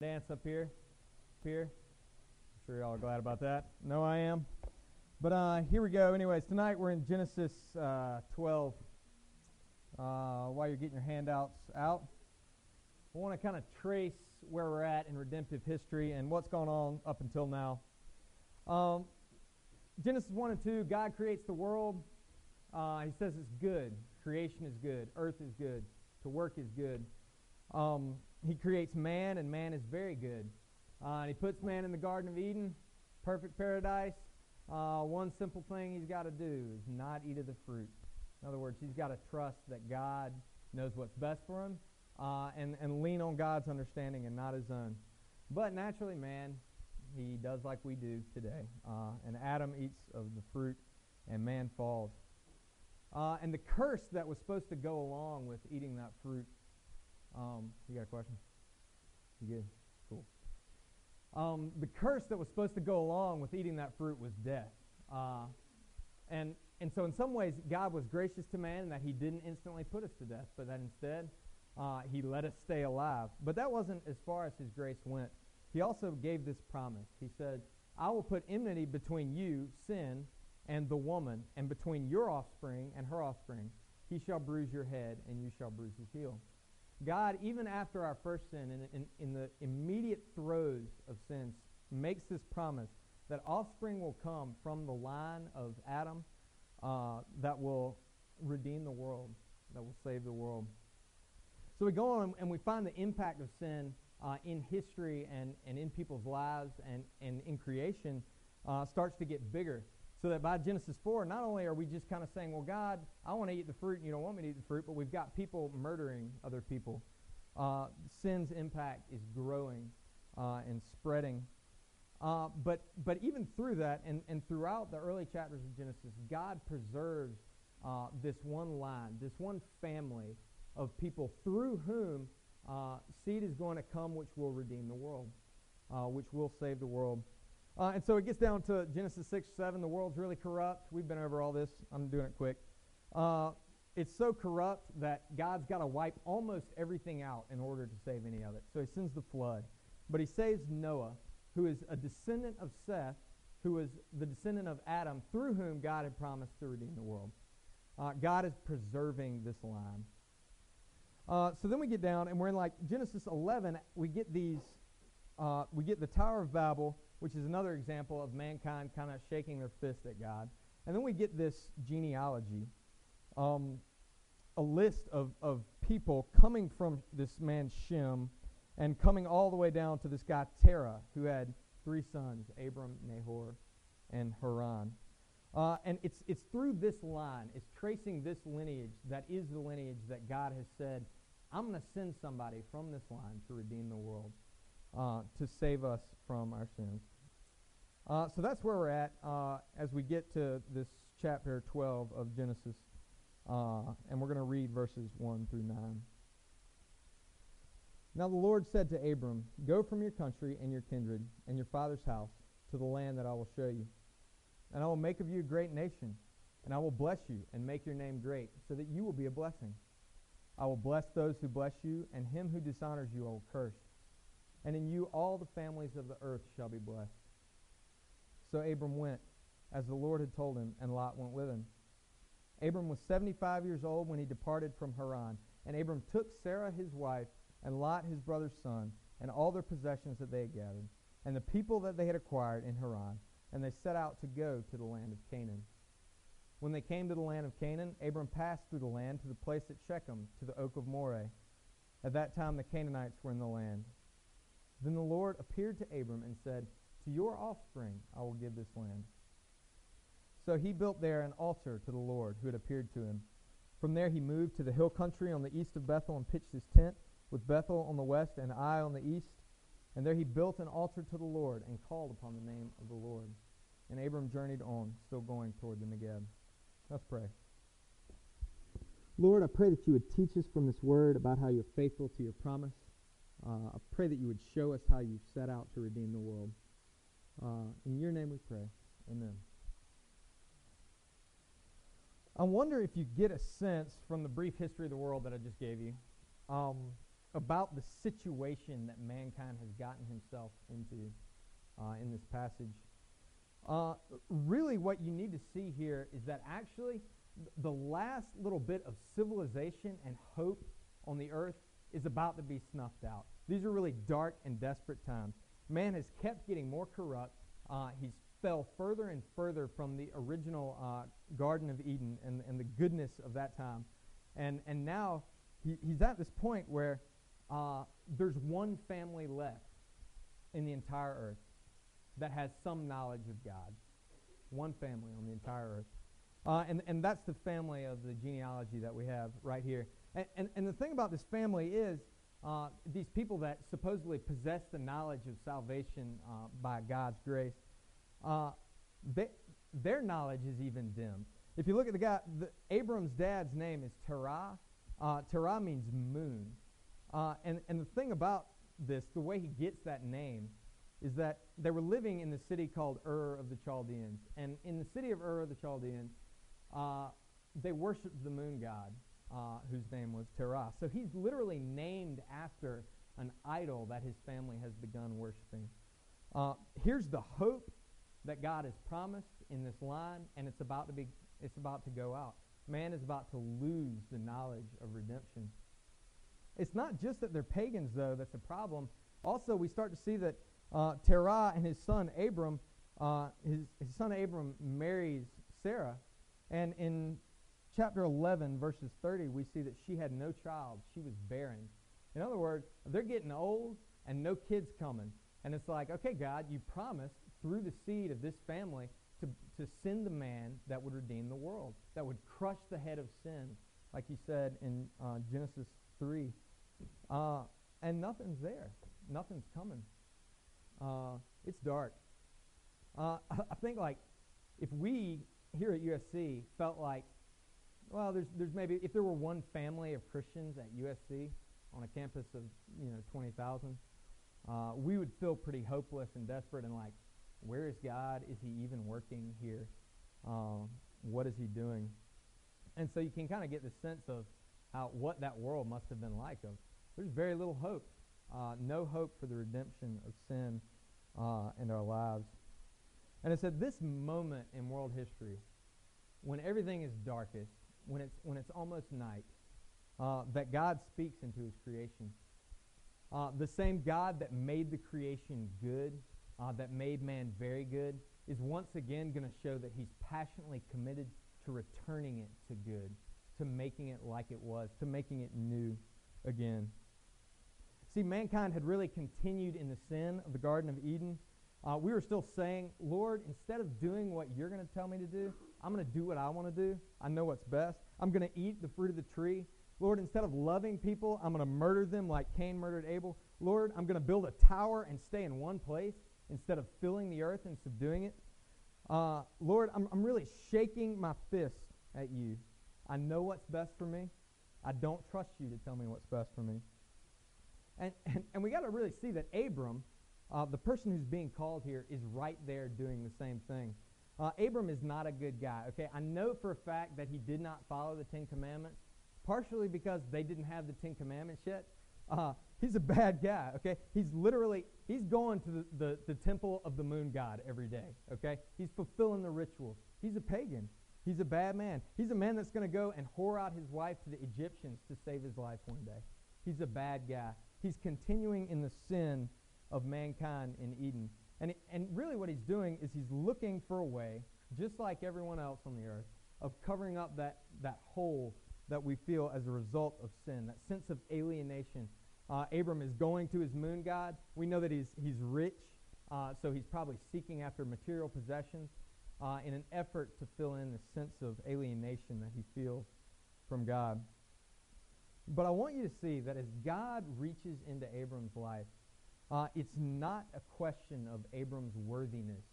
dance up here. Up here. I'm sure y'all are glad about that. No, I am. But uh, here we go. Anyways, tonight we're in Genesis uh, 12. Uh, while you're getting your handouts out, I want to kind of trace where we're at in redemptive history and what's gone on up until now. Um, Genesis 1 and 2, God creates the world. Uh, he says it's good. Creation is good. Earth is good. To work is good. Um, he creates man, and man is very good. Uh, and he puts man in the Garden of Eden, perfect paradise. Uh, one simple thing he's got to do is not eat of the fruit. In other words, he's got to trust that God knows what's best for him uh, and, and lean on God's understanding and not his own. But naturally, man, he does like we do today. Uh, and Adam eats of the fruit, and man falls. Uh, and the curse that was supposed to go along with eating that fruit um, you got a question? You good? Cool. Um, the curse that was supposed to go along with eating that fruit was death. Uh, and, and so, in some ways, God was gracious to man in that he didn't instantly put us to death, but that instead, uh, he let us stay alive. But that wasn't as far as his grace went. He also gave this promise. He said, I will put enmity between you, sin, and the woman, and between your offspring and her offspring. He shall bruise your head, and you shall bruise his heel. God, even after our first sin, in, in, in, the immediate throes of sin, makes this promise that offspring will come from the line of Adam uh, that will redeem the world, that will save the world. So we go on and we find the impact of sin uh, in history and, and in people's lives and, and in creation uh, starts to get bigger. So that by Genesis 4, not only are we just kind of saying, well, God, I want to eat the fruit and you don't want me to eat the fruit, but we've got people murdering other people. Uh, sin's impact is growing uh, and spreading. Uh, but, but even through that and, and throughout the early chapters of Genesis, God preserves uh, this one line, this one family of people through whom uh, seed is going to come which will redeem the world, uh, which will save the world. Uh, and so it gets down to Genesis 6, 7. The world's really corrupt. We've been over all this. I'm doing it quick. Uh, it's so corrupt that God's got to wipe almost everything out in order to save any of it. So he sends the flood. But he saves Noah, who is a descendant of Seth, who is the descendant of Adam, through whom God had promised to redeem the world. Uh, God is preserving this line. Uh, so then we get down, and we're in like Genesis 11. We get these, uh, we get the Tower of Babel, which is another example of mankind kind of shaking their fist at God. And then we get this genealogy, um, a list of, of people coming from this man Shem and coming all the way down to this guy Terah, who had three sons, Abram, Nahor, and Haran. Uh, and it's, it's through this line, it's tracing this lineage that is the lineage that God has said, I'm going to send somebody from this line to redeem the world uh, to save us from our sins. Uh, so that's where we're at uh, as we get to this chapter 12 of Genesis. Uh, and we're going to read verses 1 through 9. Now the Lord said to Abram, Go from your country and your kindred and your father's house to the land that I will show you. And I will make of you a great nation, and I will bless you and make your name great, so that you will be a blessing. I will bless those who bless you, and him who dishonors you I will curse and in you all the families of the earth shall be blessed. So Abram went, as the Lord had told him, and Lot went with him. Abram was 75 years old when he departed from Haran. And Abram took Sarah his wife, and Lot his brother's son, and all their possessions that they had gathered, and the people that they had acquired in Haran, and they set out to go to the land of Canaan. When they came to the land of Canaan, Abram passed through the land to the place at Shechem, to the oak of Moreh. At that time the Canaanites were in the land. Then the Lord appeared to Abram and said, To your offspring I will give this land. So he built there an altar to the Lord who had appeared to him. From there he moved to the hill country on the east of Bethel and pitched his tent, with Bethel on the west and Ai on the east. And there he built an altar to the Lord and called upon the name of the Lord. And Abram journeyed on, still going toward the Negeb. Let's pray. Lord, I pray that you would teach us from this word about how you're faithful to your promise. Uh, I pray that you would show us how you set out to redeem the world. Uh, in your name we pray. Amen. I wonder if you get a sense from the brief history of the world that I just gave you. Um, about the situation that mankind has gotten himself into uh, in this passage. Uh, really, what you need to see here is that actually the last little bit of civilization and hope on the earth is about to be snuffed out. These are really dark and desperate times. Man has kept getting more corrupt. Uh, he's fell further and further from the original uh, Garden of Eden and, and the goodness of that time. And, and now he, he's at this point where uh, there's one family left in the entire earth that has some knowledge of God. One family on the entire earth. Uh, and, and that's the family of the genealogy that we have right here. And, and, and the thing about this family is uh, these people that supposedly possess the knowledge of salvation uh, by God's grace, uh, they, their knowledge is even dim. If you look at the guy, the, Abram's dad's name is Terah. Uh, Terah means moon. Uh, and, and the thing about this, the way he gets that name, is that they were living in the city called Ur of the Chaldeans. And in the city of Ur of the Chaldeans, uh, they worshiped the moon god, uh, whose name was Terah. So he's literally named after an idol that his family has begun worshiping. Uh, here's the hope that God has promised in this line, and it's about to be it's about to go out. Man is about to lose the knowledge of redemption. It's not just that they're pagans, though, that's a problem. Also, we start to see that uh, Terah and his son Abram, uh, his, his son Abram marries Sarah, and in chapter 11, verses 30, we see that she had no child. She was barren. In other words, they're getting old and no kids coming. And it's like, okay, God, you promised through the seed of this family to, to send the man that would redeem the world, that would crush the head of sin, like you said in uh, Genesis 3. Uh, and nothing's there. Nothing's coming. Uh, it's dark. Uh, I think like if we here at USC felt like, well, there's there's maybe if there were one family of Christians at USC on a campus of you know 20,000, uh, we would feel pretty hopeless and desperate and like, where is God? Is He even working here? Uh, what is He doing? And so you can kind of get the sense of how what that world must have been like. Of there's very little hope, uh, no hope for the redemption of sin uh, in our lives. And it's at this moment in world history, when everything is darkest, when it's when it's almost night, uh, that God speaks into His creation. Uh, the same God that made the creation good uh, that made man very good is once again going to show that he's passionately committed to returning it to good, to making it like it was, to making it new again. See, mankind had really continued in the sin of the Garden of Eden. Uh, we were still saying, Lord, instead of doing what you're going to tell me to do, I'm going to do what I want to do. I know what's best. I'm going to eat the fruit of the tree. Lord, instead of loving people, I'm going to murder them like Cain murdered Abel. Lord, I'm going to build a tower and stay in one place instead of filling the earth and subduing it. Uh, Lord, I'm, I'm really shaking my fist at you. I know what's best for me. I don't trust you to tell me what's best for me. And, and, and we got to really see that Abram, uh, the person who's being called here, is right there doing the same thing. Uh, Abram is not a good guy. Okay, I know for a fact that he did not follow the Ten Commandments, partially because they didn't have the Ten Commandments yet. Uh, he's a bad guy, okay? He's literally, he's going to the, the, the temple of the moon god every day, okay? He's fulfilling the rituals. He's a pagan. He's a bad man. He's a man that's going to go and whore out his wife to the Egyptians to save his life one day. He's a bad guy. He's continuing in the sin of mankind in Eden. And, and really what he's doing is he's looking for a way, just like everyone else on the earth, of covering up that, that hole that we feel as a result of sin, that sense of alienation uh, Abram is going to his moon god. We know that he's, he's rich, uh, so he's probably seeking after material possessions uh, in an effort to fill in the sense of alienation that he feels from God. But I want you to see that as God reaches into Abram's life, uh, it's not a question of Abram's worthiness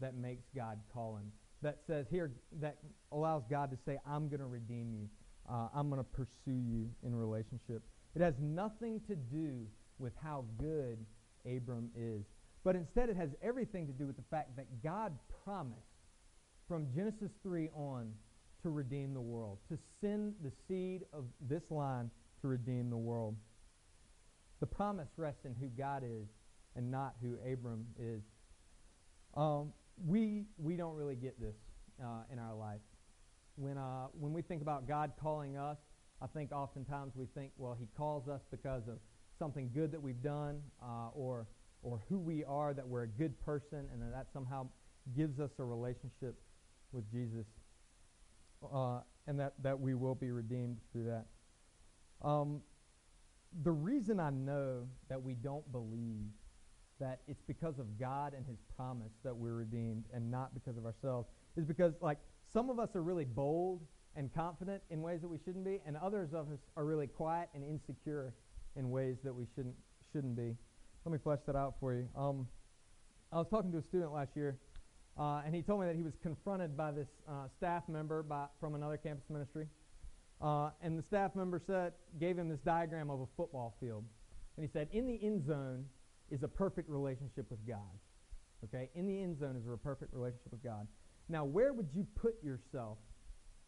that makes God call him. That says here, that allows God to say, I'm going to redeem you. Uh, I'm going to pursue you in relationship. It has nothing to do with how good Abram is. But instead, it has everything to do with the fact that God promised from Genesis 3 on to redeem the world, to send the seed of this line to redeem the world. The promise rests in who God is and not who Abram is. Um, we we don't really get this uh, in our life. When uh, when we think about God calling us, I think oftentimes we think, well, He calls us because of something good that we've done, uh, or or who we are, that we're a good person, and that, that somehow gives us a relationship with Jesus, uh, and that that we will be redeemed through that. Um, the reason I know that we don't believe that it's because of God and His promise that we're redeemed and not because of ourselves is because, like, some of us are really bold and confident in ways that we shouldn't be, and others of us are really quiet and insecure in ways that we shouldn't shouldn't be. Let me flesh that out for you. Um, I was talking to a student last year, uh, and he told me that he was confronted by this uh, staff member by, from another campus ministry, uh, and the staff member said gave him this diagram of a football field, and he said, in the end zone is a perfect relationship with God. Okay, in the end zone is a perfect relationship with God. Now, where would you put yourself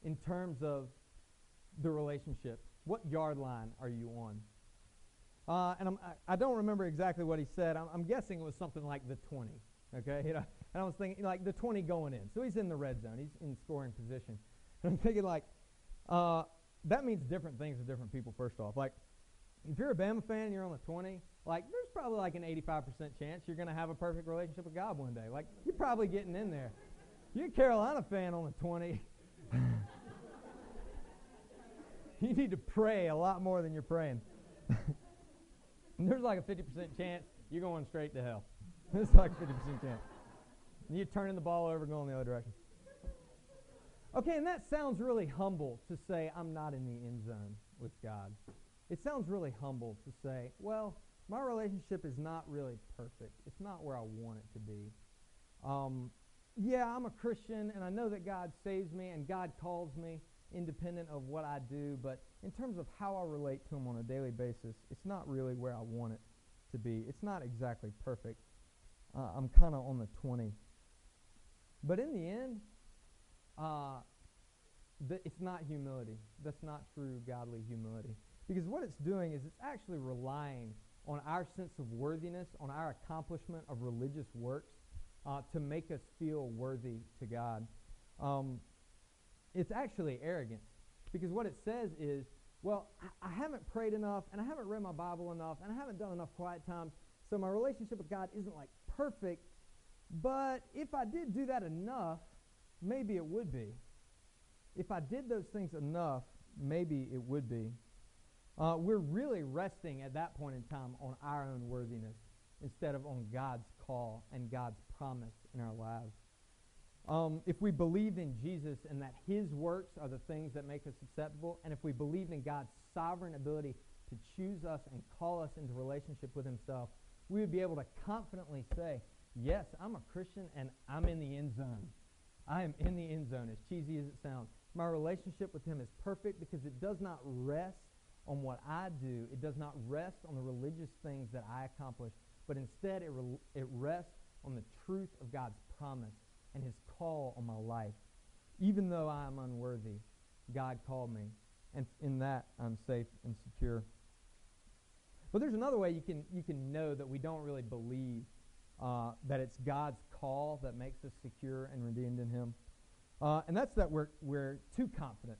in terms of the relationship? What yard line are you on? Uh, and I'm, I, I don't remember exactly what he said. I'm, I'm guessing it was something like the 20. Okay, you know, and I was thinking like the 20 going in. So he's in the red zone. He's in scoring position. And I'm thinking like, uh, that means different things to different people. First off, like if you're a Bama fan and you're on the 20, like there's probably like an 85% chance you're going to have a perfect relationship with God one day. Like you're probably getting in there. You're a Carolina fan on the 20. you need to pray a lot more than you're praying. there's like a 50% chance you're going straight to hell. There's like a 50% chance. You're turning the ball over and going the other direction. Okay, and that sounds really humble to say, I'm not in the end zone with God. It sounds really humble to say, well, my relationship is not really perfect. It's not where I want it to be. Um, yeah, I'm a Christian, and I know that God saves me and God calls me independent of what I do, but in terms of how I relate to Him on a daily basis, it's not really where I want it to be. It's not exactly perfect. Uh, I'm kind of on the 20. But in the end, uh, it's not humility. That's not true godly humility. Because what it's doing is it's actually relying on our sense of worthiness, on our accomplishment of religious works uh, to make us feel worthy to God. Um, it's actually arrogance. Because what it says is, well, I, I haven't prayed enough, and I haven't read my Bible enough, and I haven't done enough quiet times, so my relationship with God isn't like perfect. But if I did do that enough, maybe it would be. If I did those things enough, maybe it would be. Uh, we're really resting at that point in time on our own worthiness instead of on God's call and God's promise in our lives. Um, if we believed in Jesus and that his works are the things that make us acceptable, and if we believed in God's sovereign ability to choose us and call us into relationship with himself, we would be able to confidently say, yes, I'm a Christian and I'm in the end zone. I am in the end zone, as cheesy as it sounds. My relationship with him is perfect because it does not rest on what I do. It does not rest on the religious things that I accomplish, but instead it, re- it rests on the truth of God's promise and his call on my life. Even though I am unworthy, God called me, and in that I'm safe and secure. But there's another way you can, you can know that we don't really believe uh, that it's God's call that makes us secure and redeemed in him. Uh, and that's that we're, we're too confident.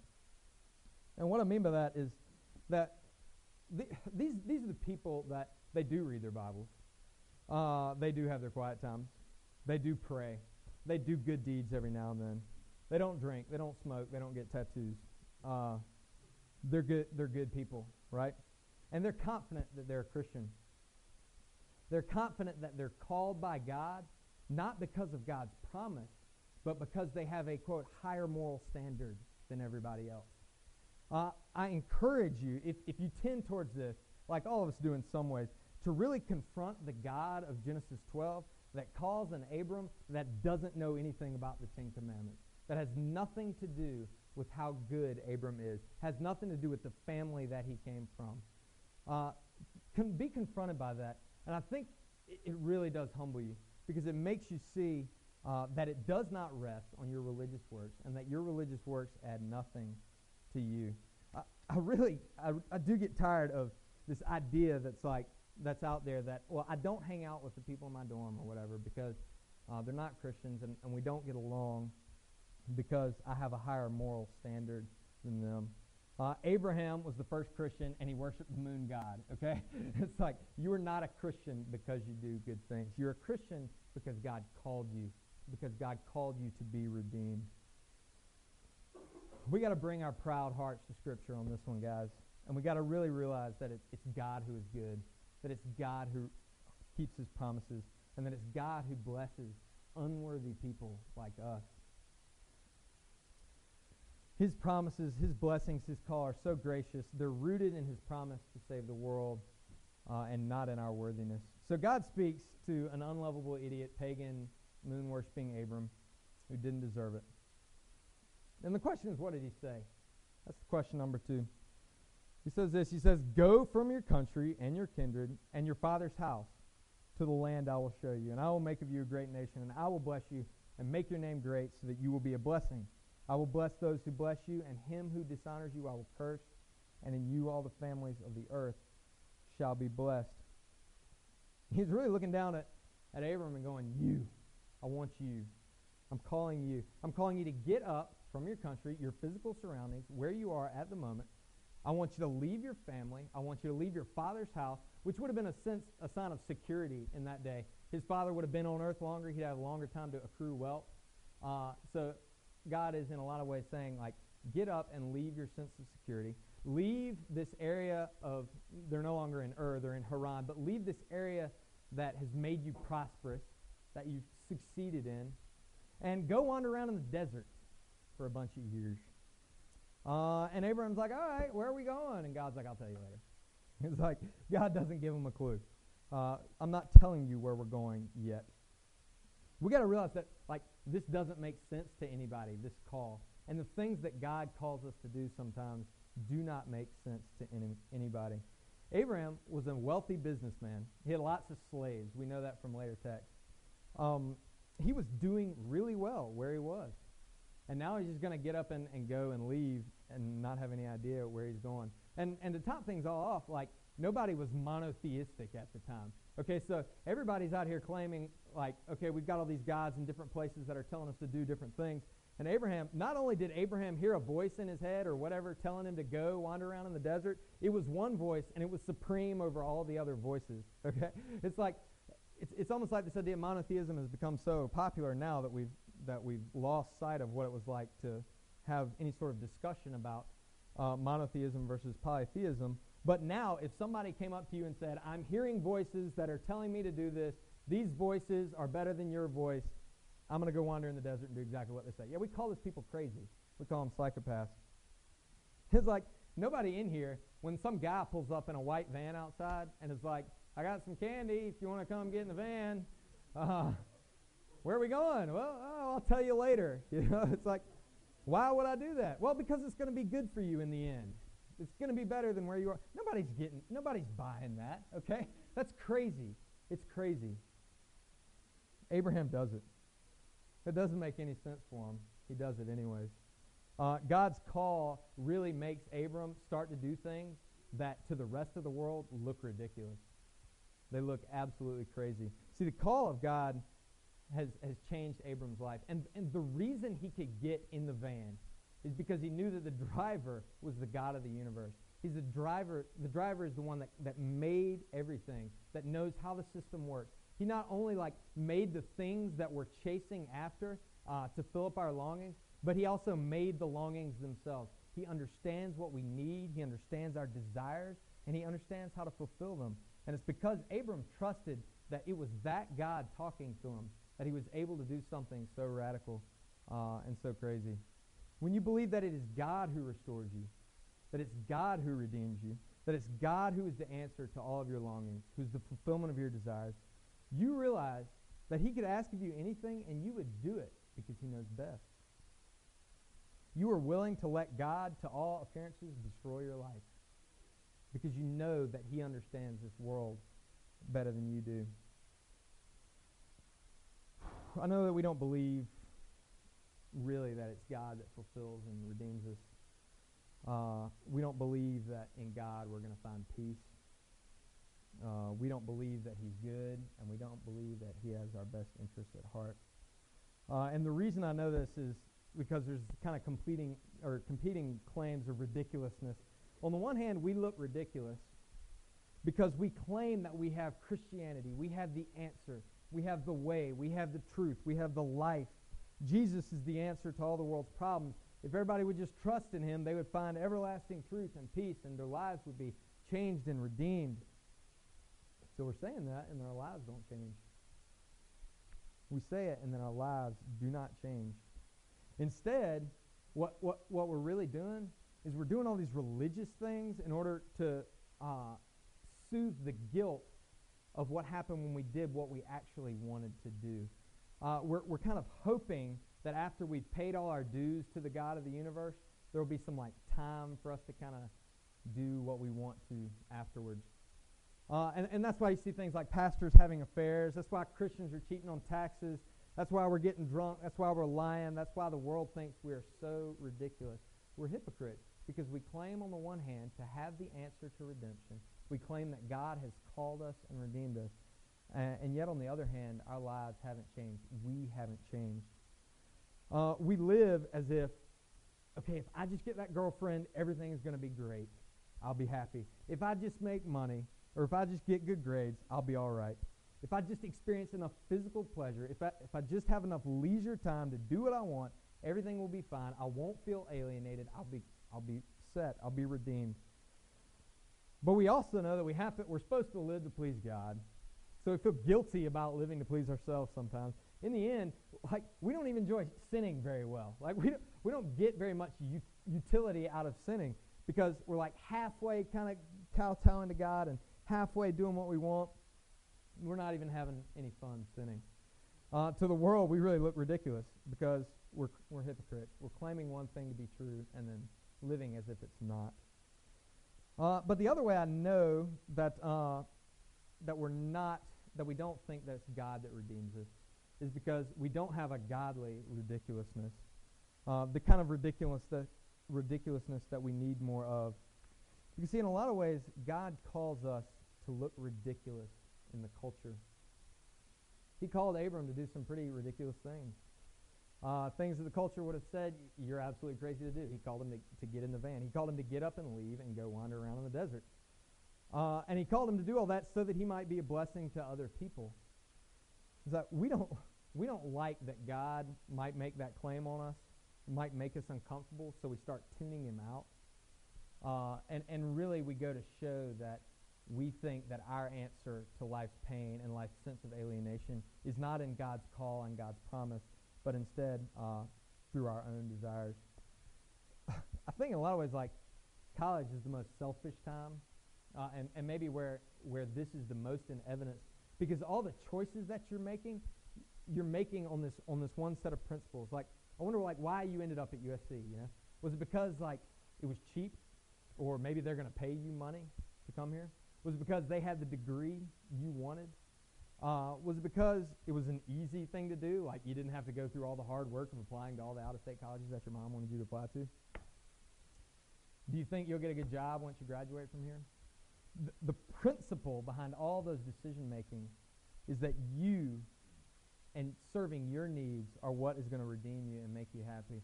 And what I mean by that is that the, these, these are the people that they do read their Bibles. Uh, they do have their quiet times. They do pray. They do good deeds every now and then. They don't drink. They don't smoke. They don't get tattoos. Uh, they're good. They're good people, right? And they're confident that they're a Christian. They're confident that they're called by God, not because of God's promise, but because they have a quote higher moral standard than everybody else. Uh, I encourage you, if, if you tend towards this, like all of us do in some ways, to really confront the God of Genesis 12 that calls an Abram that doesn't know anything about the Ten Commandments, that has nothing to do with how good Abram is, has nothing to do with the family that he came from. Uh, can be confronted by that, and I think it, it really does humble you because it makes you see uh, that it does not rest on your religious works and that your religious works add nothing to you. I, I really, I, I do get tired of this idea that's like, that's out there that, well, I don't hang out with the people in my dorm or whatever because uh, they're not Christians and, and we don't get along because I have a higher moral standard than them. Uh, Abraham was the first Christian and he worshiped the moon god, okay? it's like you are not a Christian because you do good things. You're a Christian because God called you, because God called you to be redeemed. We got to bring our proud hearts to Scripture on this one, guys. And we got to really realize that it, it's God who is good, that it's God who keeps his promises, and that it's God who blesses unworthy people like us. His promises, his blessings, his call are so gracious. They're rooted in his promise to save the world uh, and not in our worthiness. So God speaks to an unlovable idiot, pagan, moon worshiping Abram who didn't deserve it. And the question is, what did he say? That's the question number two. He says this He says, Go from your country and your kindred and your father's house to the land I will show you, and I will make of you a great nation, and I will bless you and make your name great so that you will be a blessing. I will bless those who bless you, and him who dishonors you I will curse, and in you all the families of the earth shall be blessed. He's really looking down at, at Abram and going, You, I want you. I'm calling you. I'm calling you to get up from your country, your physical surroundings, where you are at the moment, I want you to leave your family. I want you to leave your father's house, which would have been a, sense, a sign of security in that day. His father would have been on earth longer. He'd have a longer time to accrue wealth. Uh, so God is in a lot of ways saying, like, get up and leave your sense of security. Leave this area of, they're no longer in Ur, they're in Haran, but leave this area that has made you prosperous, that you've succeeded in, and go wander around in the desert for a bunch of years. Uh, and Abraham's like, all right, where are we going? And God's like, I'll tell you later. It's like, God doesn't give him a clue. Uh, I'm not telling you where we're going yet. We got to realize that, like, this doesn't make sense to anybody, this call. And the things that God calls us to do sometimes do not make sense to any, anybody. Abraham was a wealthy businessman. He had lots of slaves. We know that from later text. Um, he was doing really well where he was. And now he's just going to get up and, and go and leave and not have any idea where he's going. And, and to top things all off, like, nobody was monotheistic at the time. Okay, so everybody's out here claiming, like, okay, we've got all these gods in different places that are telling us to do different things. And Abraham, not only did Abraham hear a voice in his head or whatever telling him to go wander around in the desert, it was one voice and it was supreme over all the other voices. Okay? It's like, it's, it's almost like this idea of monotheism has become so popular now that we've that we've lost sight of what it was like to have any sort of discussion about uh, monotheism versus polytheism. But now, if somebody came up to you and said, I'm hearing voices that are telling me to do this, these voices are better than your voice, I'm going to go wander in the desert and do exactly what they say. Yeah, we call these people crazy. We call them psychopaths. It's like nobody in here, when some guy pulls up in a white van outside and is like, I got some candy if you want to come get in the van. Uh, where are we going? Well, oh, I'll tell you later. You know, it's like, why would I do that? Well, because it's going to be good for you in the end. It's going to be better than where you are. Nobody's getting, nobody's buying that, okay? That's crazy. It's crazy. Abraham does it. It doesn't make any sense for him. He does it anyways. Uh, God's call really makes Abram start to do things that to the rest of the world look ridiculous. They look absolutely crazy. See, the call of God has, has changed Abram's life. And, and the reason he could get in the van is because he knew that the driver was the God of the universe. He's the driver. The driver is the one that, that made everything, that knows how the system works. He not only like made the things that we're chasing after uh, to fill up our longings, but he also made the longings themselves. He understands what we need. He understands our desires, and he understands how to fulfill them. And it's because Abram trusted that it was that God talking to him that he was able to do something so radical uh, and so crazy. When you believe that it is God who restores you, that it's God who redeems you, that it's God who is the answer to all of your longings, who's the fulfillment of your desires, you realize that he could ask of you anything and you would do it because he knows best. You are willing to let God, to all appearances, destroy your life because you know that he understands this world better than you do. I know that we don't believe really that it's God that fulfills and redeems us. Uh, we don't believe that in God we're going to find peace. Uh, we don't believe that he's good, and we don't believe that he has our best interests at heart. Uh, and the reason I know this is because there's kind of competing or competing claims of ridiculousness. On the one hand, we look ridiculous because we claim that we have Christianity, we have the answer, we have the way, we have the truth, we have the life. Jesus is the answer to all the world's problems. If everybody would just trust in him, they would find everlasting truth and peace, and their lives would be changed and redeemed. So we're saying that, and our lives don't change. We say it, and then our lives do not change. Instead, what, what, what we're really doing is we're doing all these religious things in order to uh, soothe the guilt of what happened when we did what we actually wanted to do. Uh, we're, we're kind of hoping that after we've paid all our dues to the God of the universe, there will be some like time for us to kind of do what we want to afterwards. Uh, and, and that's why you see things like pastors having affairs. That's why Christians are cheating on taxes. That's why we're getting drunk. That's why we're lying. That's why the world thinks we're so ridiculous. We're hypocrites because we claim, on the one hand, to have the answer to redemption. We claim that God has called us and redeemed us. And yet, on the other hand, our lives haven't changed. We haven't changed. Uh, we live as if, okay, if I just get that girlfriend, everything is going to be great. I'll be happy. If I just make money, or if I just get good grades, I'll be all right. If I just experience enough physical pleasure, if I, if I just have enough leisure time to do what I want, everything will be fine. I won't feel alienated. I'll be, I'll be set. I'll be redeemed. But we also know that we have to, we're supposed to live to please God. So we feel guilty about living to please ourselves sometimes. In the end, like we don't even enjoy sinning very well. Like we don't, we don't get very much utility out of sinning because we're like halfway kind of kowtowing to God and halfway doing what we want. We're not even having any fun sinning. Uh, to the world, we really look ridiculous because we're, we're hypocrites. We're claiming one thing to be true and then living as if it's not. Uh, but the other way I know that, uh, that we're not, that we don't think that it's God that redeems us is because we don't have a godly ridiculousness. Uh, the kind of ridiculous that, ridiculousness that we need more of. You can see in a lot of ways, God calls us to look ridiculous in the culture. He called Abram to do some pretty ridiculous things. Uh, things that the culture would have said, you're absolutely crazy to do. He called him to, to get in the van. He called him to get up and leave and go wander around in the desert. Uh, and he called him to do all that so that he might be a blessing to other people. That we don't, we don't like that God might make that claim on us, might make us uncomfortable, so we start tuning him out. Uh, and, and really, we go to show that we think that our answer to life's pain and life's sense of alienation is not in God's call and God's promise, but instead uh, through our own desires. I think in a lot of ways, like college is the most selfish time, uh, and, and maybe where, where this is the most in evidence, because all the choices that you're making, you're making on this on this one set of principles. Like, I wonder, like, why you ended up at USC. You know, was it because like it was cheap, or maybe they're going to pay you money to come here? Was it because they had the degree you wanted? Uh, was it because it was an easy thing to do? Like you didn't have to go through all the hard work of applying to all the out-of-state colleges that your mom wanted you to apply to? Do you think you'll get a good job once you graduate from here? The, the principle behind all those decision making is that you and serving your needs are what is going to redeem you and make you happy.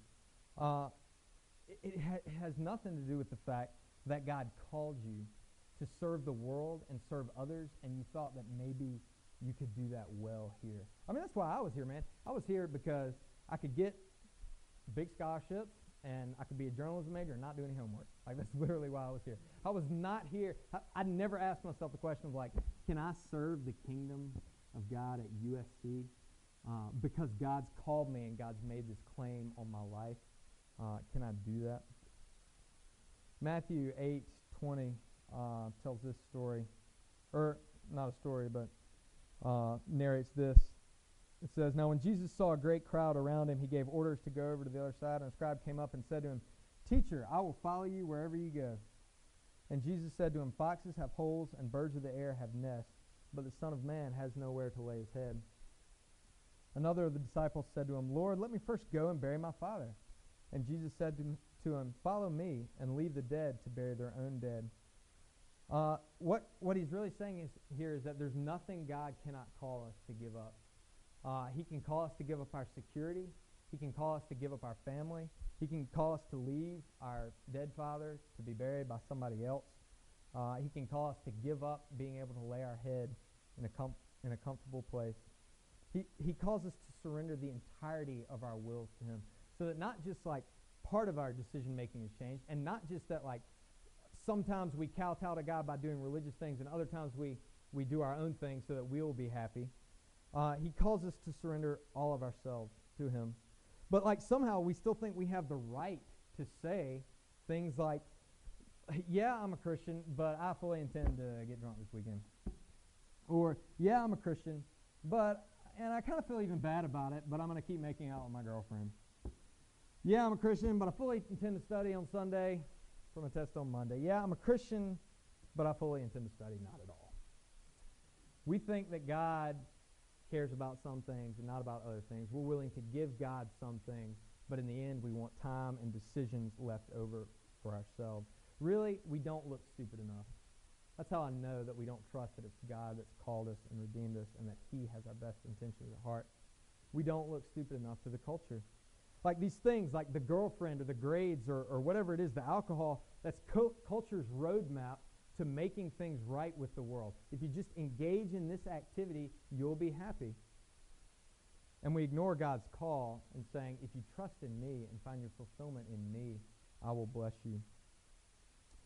Uh, it, it, ha- it has nothing to do with the fact that God called you to serve the world and serve others, and you thought that maybe you could do that well here. I mean, that's why I was here, man. I was here because I could get big scholarships and I could be a journalism major and not do any homework. Like, that's literally why I was here. I was not here. I, I never asked myself the question of, like, can I serve the kingdom of God at USC? Uh, because God's called me and God's made this claim on my life. Uh, can I do that? Matthew 8 20 uh, tells this story, or not a story, but uh, narrates this. It says, Now when Jesus saw a great crowd around him, he gave orders to go over to the other side, and a scribe came up and said to him, Teacher, I will follow you wherever you go. And Jesus said to him, Foxes have holes, and birds of the air have nests, but the Son of Man has nowhere to lay his head. Another of the disciples said to him, Lord, let me first go and bury my father. And Jesus said to him, Follow me, and leave the dead to bury their own dead. Uh, what, what he's really saying is, here is that there's nothing God cannot call us to give up. Uh, he can call us to give up our security. He can call us to give up our family. He can call us to leave our dead father to be buried by somebody else. Uh, he can call us to give up being able to lay our head in a, com- in a comfortable place. He, he calls us to surrender the entirety of our wills to him so that not just like part of our decision making is changed and not just that like sometimes we kowtow to God by doing religious things and other times we, we do our own things so that we will be happy. Uh, he calls us to surrender all of ourselves to him. But like somehow we still think we have the right to say things like, yeah, I'm a Christian, but I fully intend to get drunk this weekend. Or, yeah, I'm a Christian, but, and I kind of feel even bad about it, but I'm going to keep making out with my girlfriend. Yeah, I'm a Christian, but I fully intend to study on Sunday for my test on Monday. Yeah, I'm a Christian, but I fully intend to study not at all. We think that God cares about some things and not about other things. We're willing to give God some things, but in the end, we want time and decisions left over for ourselves. Really, we don't look stupid enough. That's how I know that we don't trust that it's God that's called us and redeemed us and that He has our best intentions at heart. We don't look stupid enough to the culture. Like these things, like the girlfriend or the grades or, or whatever it is, the alcohol, that's co- culture's roadmap to making things right with the world. If you just engage in this activity, you'll be happy. And we ignore God's call and saying, if you trust in me and find your fulfillment in me, I will bless you.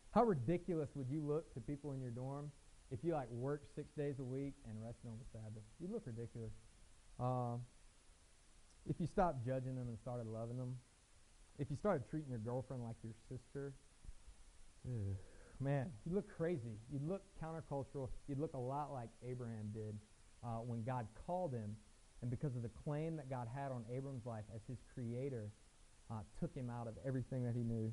How ridiculous would you look to people in your dorm if you like worked six days a week and rested on the Sabbath? You'd look ridiculous. Uh, if you stopped judging them and started loving them, if you started treating your girlfriend like your sister, ugh, man, you'd look crazy. You'd look countercultural. You'd look a lot like Abraham did uh, when God called him, and because of the claim that God had on Abram's life as his creator, uh, took him out of everything that he knew.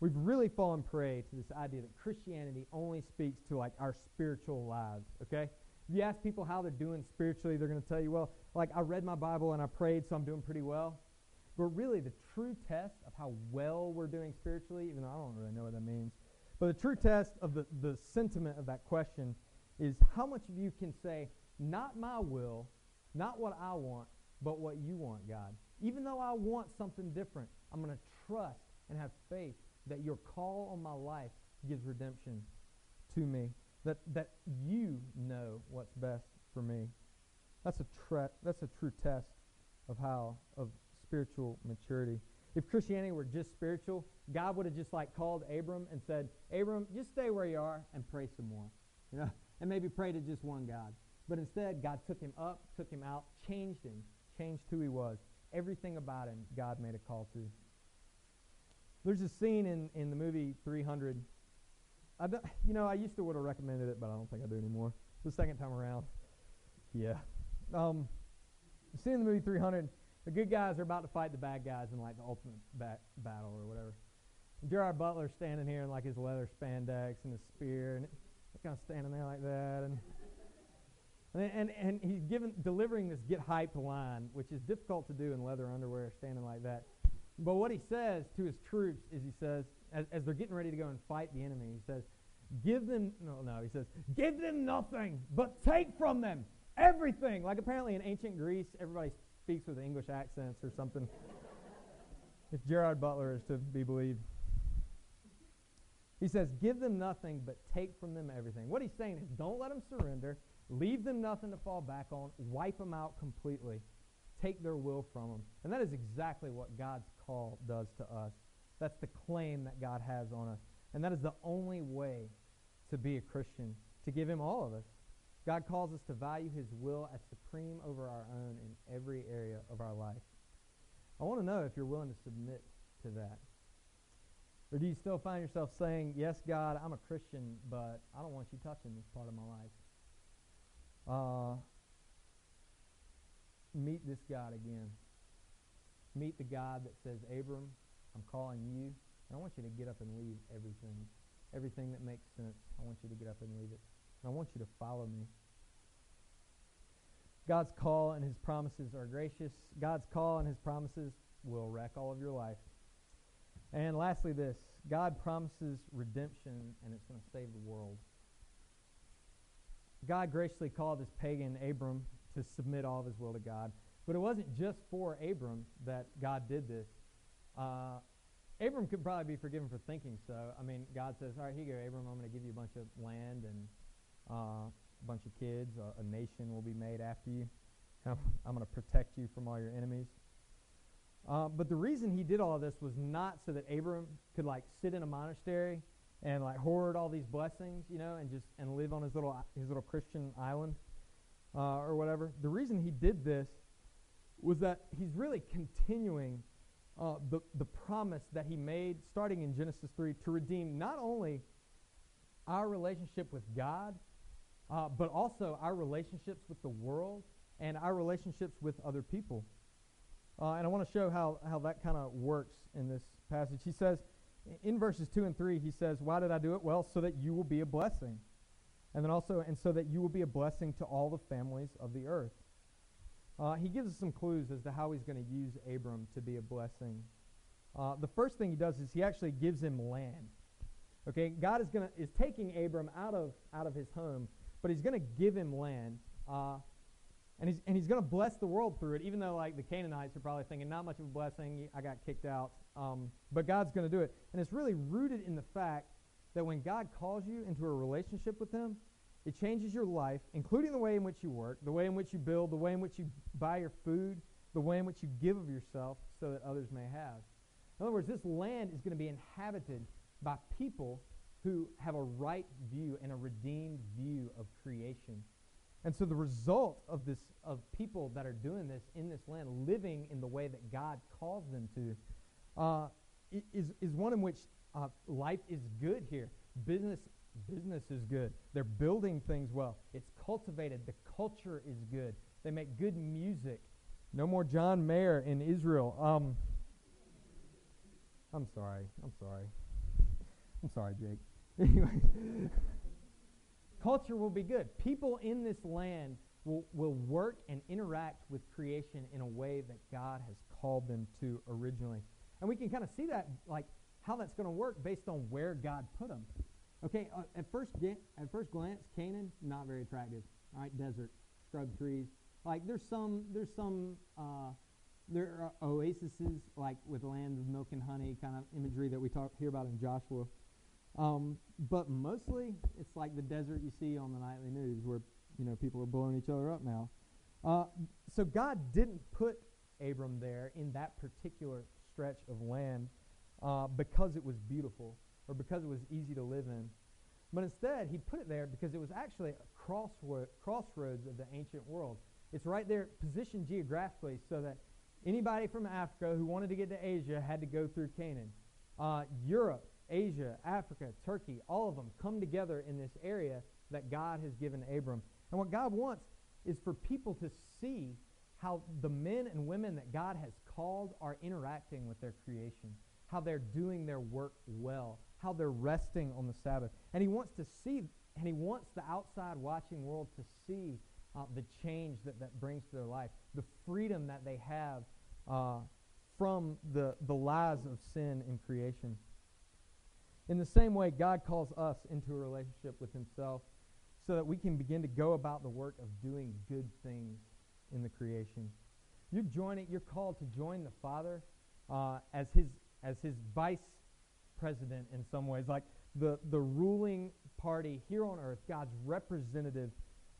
We've really fallen prey to this idea that Christianity only speaks to like our spiritual lives, okay? You ask people how they're doing spiritually, they're going to tell you, well, like I read my Bible and I prayed, so I'm doing pretty well. But really, the true test of how well we're doing spiritually, even though I don't really know what that means, but the true test of the, the sentiment of that question is how much of you can say, not my will, not what I want, but what you want, God. Even though I want something different, I'm going to trust and have faith that your call on my life gives redemption to me, that, that you know what's best for me. That's a, tre- that's a true test of how, of spiritual maturity. If Christianity were just spiritual, God would have just like called Abram and said, Abram, just stay where you are and pray some more. You know, and maybe pray to just one God. But instead, God took him up, took him out, changed him, changed who he was. Everything about him, God made a call to. There's a scene in, in the movie 300. I you know, I used to would have recommended it, but I don't think I do anymore. The second time around, yeah. Um, in the movie 300, the good guys are about to fight the bad guys in like the ultimate bat- battle or whatever. Gerard Butler standing here in like his leather spandex and his spear, and kind of standing there like that, and and, and, and he's given delivering this get hyped line, which is difficult to do in leather underwear, standing like that. But what he says to his troops is he says, as, as they're getting ready to go and fight the enemy, he says, give them, no, no, he says, give them nothing, but take from them everything. Like apparently in ancient Greece, everybody speaks with English accents or something. if Gerard Butler is to be believed. He says, give them nothing, but take from them everything. What he's saying is, don't let them surrender. Leave them nothing to fall back on. Wipe them out completely. Take their will from them. And that is exactly what God's call does to us. That's the claim that God has on us. And that is the only way to be a Christian, to give him all of us. God calls us to value his will as supreme over our own in every area of our life. I want to know if you're willing to submit to that. Or do you still find yourself saying, Yes, God, I'm a Christian, but I don't want you touching this part of my life? Uh, meet this God again. Meet the God that says, Abram, I'm calling you, and I want you to get up and leave everything. Everything that makes sense, I want you to get up and leave it. And I want you to follow me. God's call and his promises are gracious. God's call and his promises will wreck all of your life. And lastly, this God promises redemption, and it's going to save the world. God graciously called this pagan Abram to submit all of his will to God. But it wasn't just for Abram that God did this. Uh, Abram could probably be forgiven for thinking so. I mean, God says, all right, here you go, Abram, I'm going to give you a bunch of land and uh, a bunch of kids. A, nation will be made after you. I'm, I'm going to protect you from all your enemies. Uh, but the reason he did all this was not so that Abram could like sit in a monastery and like hoard all these blessings, you know, and just and live on his little his little Christian island uh, or whatever. The reason he did this was that he's really continuing uh, the the promise that he made starting in Genesis three to redeem not only our relationship with God, uh, but also our relationships with the world and our relationships with other people. Uh, and I want to show how, how that kind of works in this passage. He says, in verses 2 and 3, he says, Why did I do it? Well, so that you will be a blessing. And then also, and so that you will be a blessing to all the families of the earth. Uh, he gives us some clues as to how he's going to use Abram to be a blessing. Uh, the first thing he does is he actually gives him land. Okay, God is going to is taking Abram out of out of his home, but he's going to give him land. Uh, and he's, and he's going to bless the world through it, even though, like, the Canaanites are probably thinking, not much of a blessing, I got kicked out. Um, but God's going to do it. And it's really rooted in the fact that when God calls you into a relationship with Him, it changes your life, including the way in which you work, the way in which you build, the way in which you buy your food, the way in which you give of yourself so that others may have. In other words, this land is going to be inhabited by people who have a right view and a redeemed view of creation and so the result of this of people that are doing this in this land, living in the way that God calls them to, uh, is is one in which uh, life is good here. Business business is good. They're building things well. It's cultivated. The culture is good. They make good music. No more John Mayer in Israel. Um, I'm sorry. I'm sorry. I'm sorry, Jake. Anyway culture will be good. People in this land will, will work and interact with creation in a way that God has called them to originally. And we can kind of see that, like, how that's going to work based on where God put them. Okay, uh, at first at first glance, Canaan not very attractive. All right, desert, scrub trees. Like there's some there's some uh, there are oases like with land of milk and honey kind of imagery that we talk hear about in Joshua. Um, but mostly, it's like the desert you see on the nightly news, where you know people are blowing each other up now. Uh, so God didn't put Abram there in that particular stretch of land uh, because it was beautiful or because it was easy to live in. But instead, he put it there because it was actually a crossroad, crossroads of the ancient world. It's right there, positioned geographically, so that anybody from Africa who wanted to get to Asia had to go through Canaan. Uh, Europe Asia, Africa, Turkey, all of them come together in this area that God has given Abram. And what God wants is for people to see how the men and women that God has called are interacting with their creation, how they're doing their work well, how they're resting on the Sabbath. And he wants to see, and he wants the outside watching world to see uh, the change that that brings to their life, the freedom that they have uh, from the, the lies of sin in creation. In the same way, God calls us into a relationship with Himself so that we can begin to go about the work of doing good things in the creation. You're joining. You're called to join the Father uh, as His as His vice president in some ways, like the the ruling party here on earth, God's representative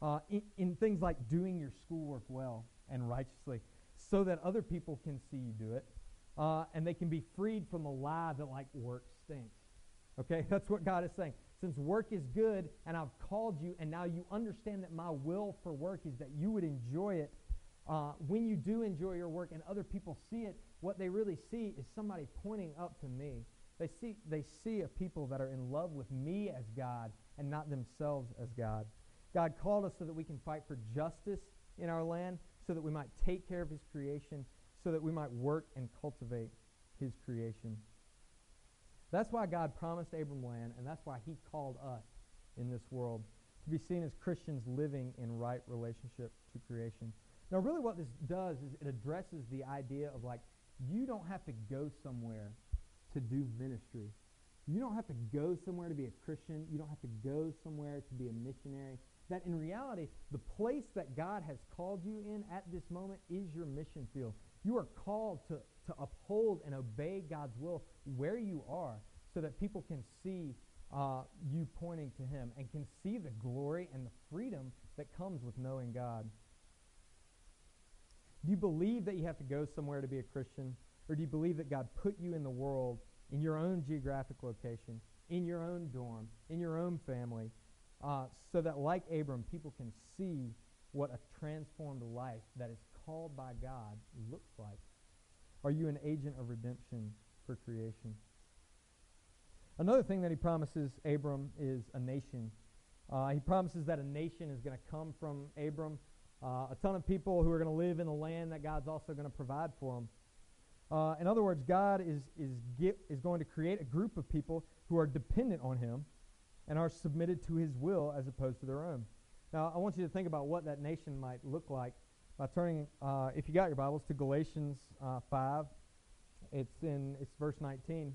uh, in, in things like doing your schoolwork well and righteously, so that other people can see you do it, uh, and they can be freed from the lie that like work stinks. Okay, that's what God is saying. Since work is good and I've called you, and now you understand that my will for work is that you would enjoy it. Uh, when you do enjoy your work and other people see it, what they really see is somebody pointing up to me. They see, they see a people that are in love with me as God and not themselves as God. God called us so that we can fight for justice in our land, so that we might take care of his creation, so that we might work and cultivate his creation. That's why God promised Abram land, and that's why he called us in this world to be seen as Christians living in right relationship to creation. Now, really what this does is it addresses the idea of like, you don't have to go somewhere to do ministry. You don't have to go somewhere to be a Christian. You don't have to go somewhere to be a missionary. that in reality, the place that God has called you in at this moment is your mission field. You are called to, to uphold and obey God's will where you are so that people can see uh, you pointing to Him and can see the glory and the freedom that comes with knowing God. Do you believe that you have to go somewhere to be a Christian? Or do you believe that God put you in the world, in your own geographic location, in your own dorm, in your own family, uh, so that, like Abram, people can see what a transformed life that is called by God looks like? Are you an agent of redemption for creation? Another thing that he promises Abram is a nation. Uh, he promises that a nation is going to come from Abram, uh, a ton of people who are going to live in the land that God's also going to provide for them. Uh, in other words, God is, is, get, is going to create a group of people who are dependent on him and are submitted to his will as opposed to their own. Now, I want you to think about what that nation might look like by turning, uh, if you got your Bibles, to Galatians uh, 5. It's in it's verse 19.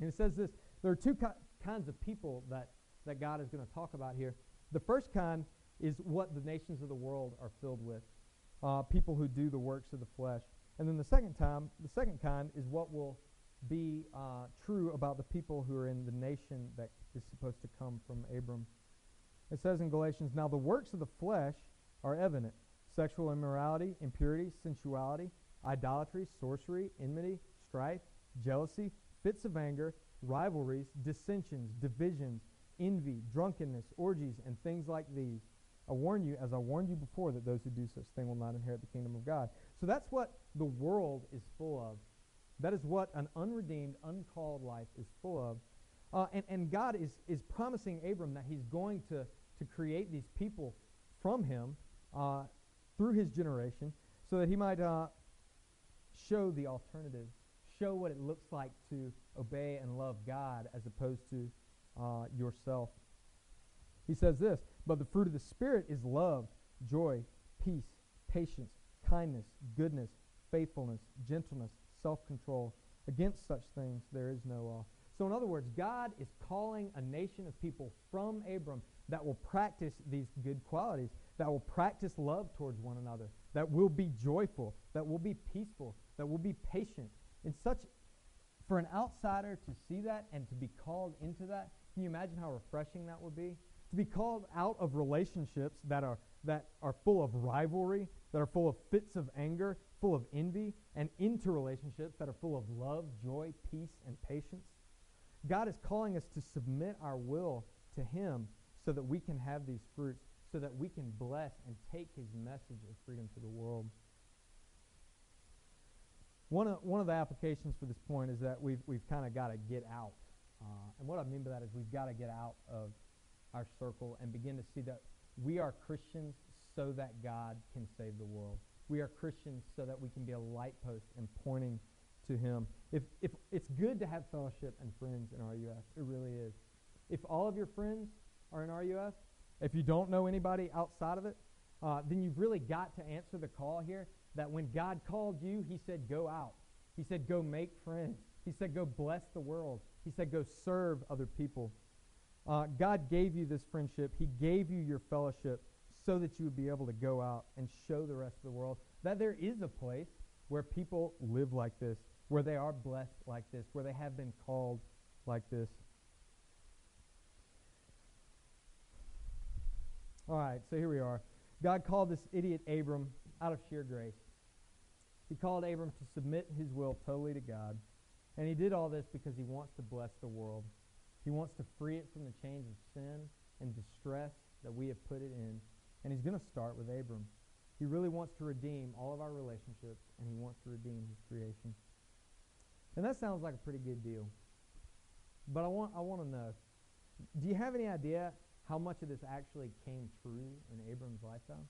And it says this there are two ki- kinds of people that, that God is going to talk about here. The first kind is what the nations of the world are filled with uh, people who do the works of the flesh. And then the second time, the second kind is what will be uh, true about the people who are in the nation that is supposed to come from Abram. It says in Galatians, Now the works of the flesh are evident sexual immorality, impurity, sensuality, idolatry, sorcery, enmity, strife, jealousy, fits of anger, rivalries, dissensions, divisions, envy, drunkenness, orgies, and things like these. I warn you, as I warned you before, that those who do such thing will not inherit the kingdom of God. So that's what the world is full of. That is what an unredeemed, uncalled life is full of. Uh, and, and God is, is promising Abram that he's going to, to create these people from him uh, through his generation so that he might uh, show the alternative, show what it looks like to obey and love God as opposed to uh, yourself. He says this, but the fruit of the Spirit is love, joy, peace, patience, kindness, goodness, faithfulness, gentleness, self-control. Against such things there is no law. So in other words, God is calling a nation of people from Abram that will practice these good qualities, that will practice love towards one another, that will be joyful, that will be peaceful, that will be patient. In such for an outsider to see that and to be called into that, can you imagine how refreshing that would be? To be called out of relationships that are, that are full of rivalry, that are full of fits of anger, full of envy, and into relationships that are full of love, joy, peace, and patience. God is calling us to submit our will to Him so that we can have these fruits, so that we can bless and take His message of freedom to the world. One of, one of the applications for this point is that we've, we've kind of got to get out. Uh, and what I mean by that is we've got to get out of our circle and begin to see that we are Christians so that God can save the world. We are Christians so that we can be a light post and pointing to Him. If, if it's good to have fellowship and friends in RUF, it really is. If all of your friends are in RUF, if you don't know anybody outside of it, uh, then you've really got to answer the call here that when God called you, He said, go out. He said, go make friends. He said, go bless the world. He said, go serve other people. Uh, God gave you this friendship. He gave you your fellowship so that you would be able to go out and show the rest of the world that there is a place where people live like this, where they are blessed like this, where they have been called like this. All right, so here we are. God called this idiot Abram out of sheer grace. He called Abram to submit his will totally to God. And he did all this because he wants to bless the world. He wants to free it from the chains of sin and distress that we have put it in. And he's going to start with Abram. He really wants to redeem all of our relationships, and he wants to redeem his creation. And that sounds like a pretty good deal. But I want, I want to know, do you have any idea how much of this actually came true in Abram's lifetime?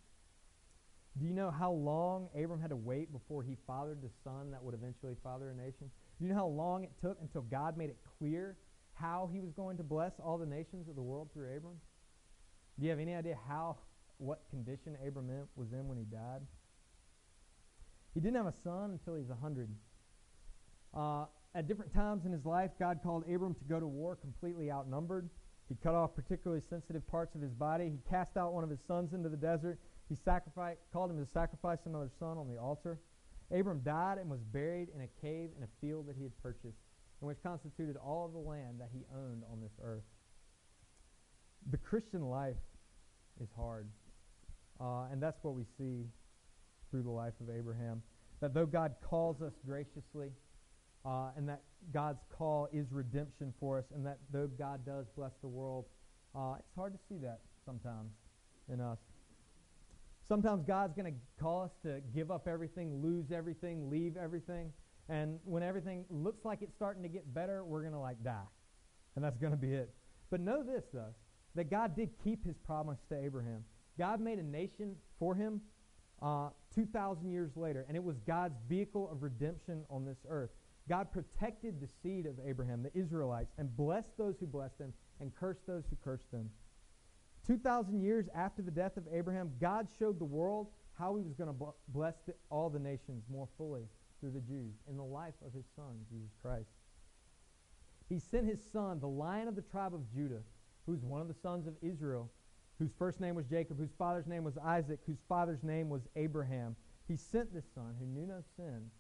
Do you know how long Abram had to wait before he fathered the son that would eventually father a nation? Do you know how long it took until God made it clear how he was going to bless all the nations of the world through Abram? Do you have any idea how, what condition Abram was in when he died? He didn't have a son until he was 100. Uh, at different times in his life, God called Abram to go to war completely outnumbered. He cut off particularly sensitive parts of his body. He cast out one of his sons into the desert. He sacrificed, called him to sacrifice another son on the altar. Abram died and was buried in a cave in a field that he had purchased, and which constituted all of the land that he owned on this earth. The Christian life is hard, uh, and that's what we see through the life of Abraham. That though God calls us graciously, uh, and that God's call is redemption for us, and that though God does bless the world, uh, it's hard to see that sometimes in us. Sometimes God's going to call us to give up everything, lose everything, leave everything, and when everything looks like it's starting to get better, we're going to like die, and that's going to be it. But know this though, that God did keep His promise to Abraham. God made a nation for him uh, 2,000 years later, and it was God's vehicle of redemption on this earth. God protected the seed of Abraham, the Israelites, and blessed those who blessed them and cursed those who cursed them. 2,000 years after the death of Abraham, God showed the world how he was going to bless the, all the nations more fully through the Jews in the life of his son, Jesus Christ. He sent his son, the lion of the tribe of Judah, who's one of the sons of Israel, whose first name was Jacob, whose father's name was Isaac, whose father's name was Abraham. He sent this son who knew no sin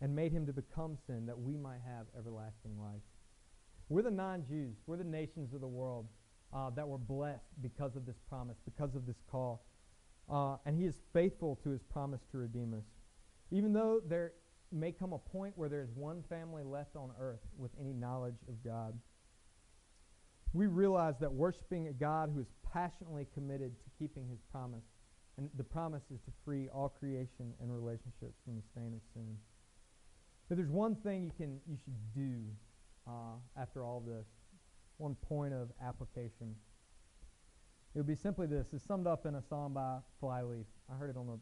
and made him to become sin that we might have everlasting life. We're the non Jews, we're the nations of the world uh, that were blessed because of this promise, because of this call. Uh, and he is faithful to his promise to redeem us. Even though there may come a point where there is one family left on earth with any knowledge of God, we realize that worshiping a God who is passionately committed to keeping his promise, and the promise is to free all creation and relationships from the stain of sin. But there's one thing you can you should do uh, after all this, one point of application. It would be simply this. It's summed up in a song by Flyleaf. I heard it on the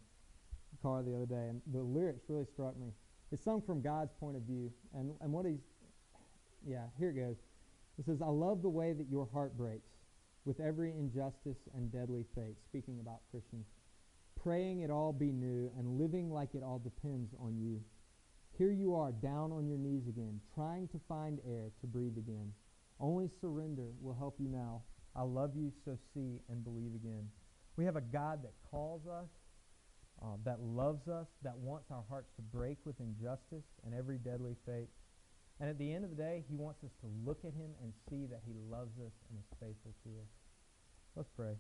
car the other day, and the lyrics really struck me. It's sung from God's point of view, and, and what he's, yeah, here it goes. It says, I love the way that your heart breaks with every injustice and deadly fate, speaking about Christians, praying it all be new and living like it all depends on you. Here you are, down on your knees again, trying to find air to breathe again. Only surrender will help you now. I love you, so see and believe again. We have a God that calls us, uh, that loves us, that wants our hearts to break with injustice and every deadly fate. And at the end of the day, he wants us to look at him and see that he loves us and is faithful to us. Let's pray.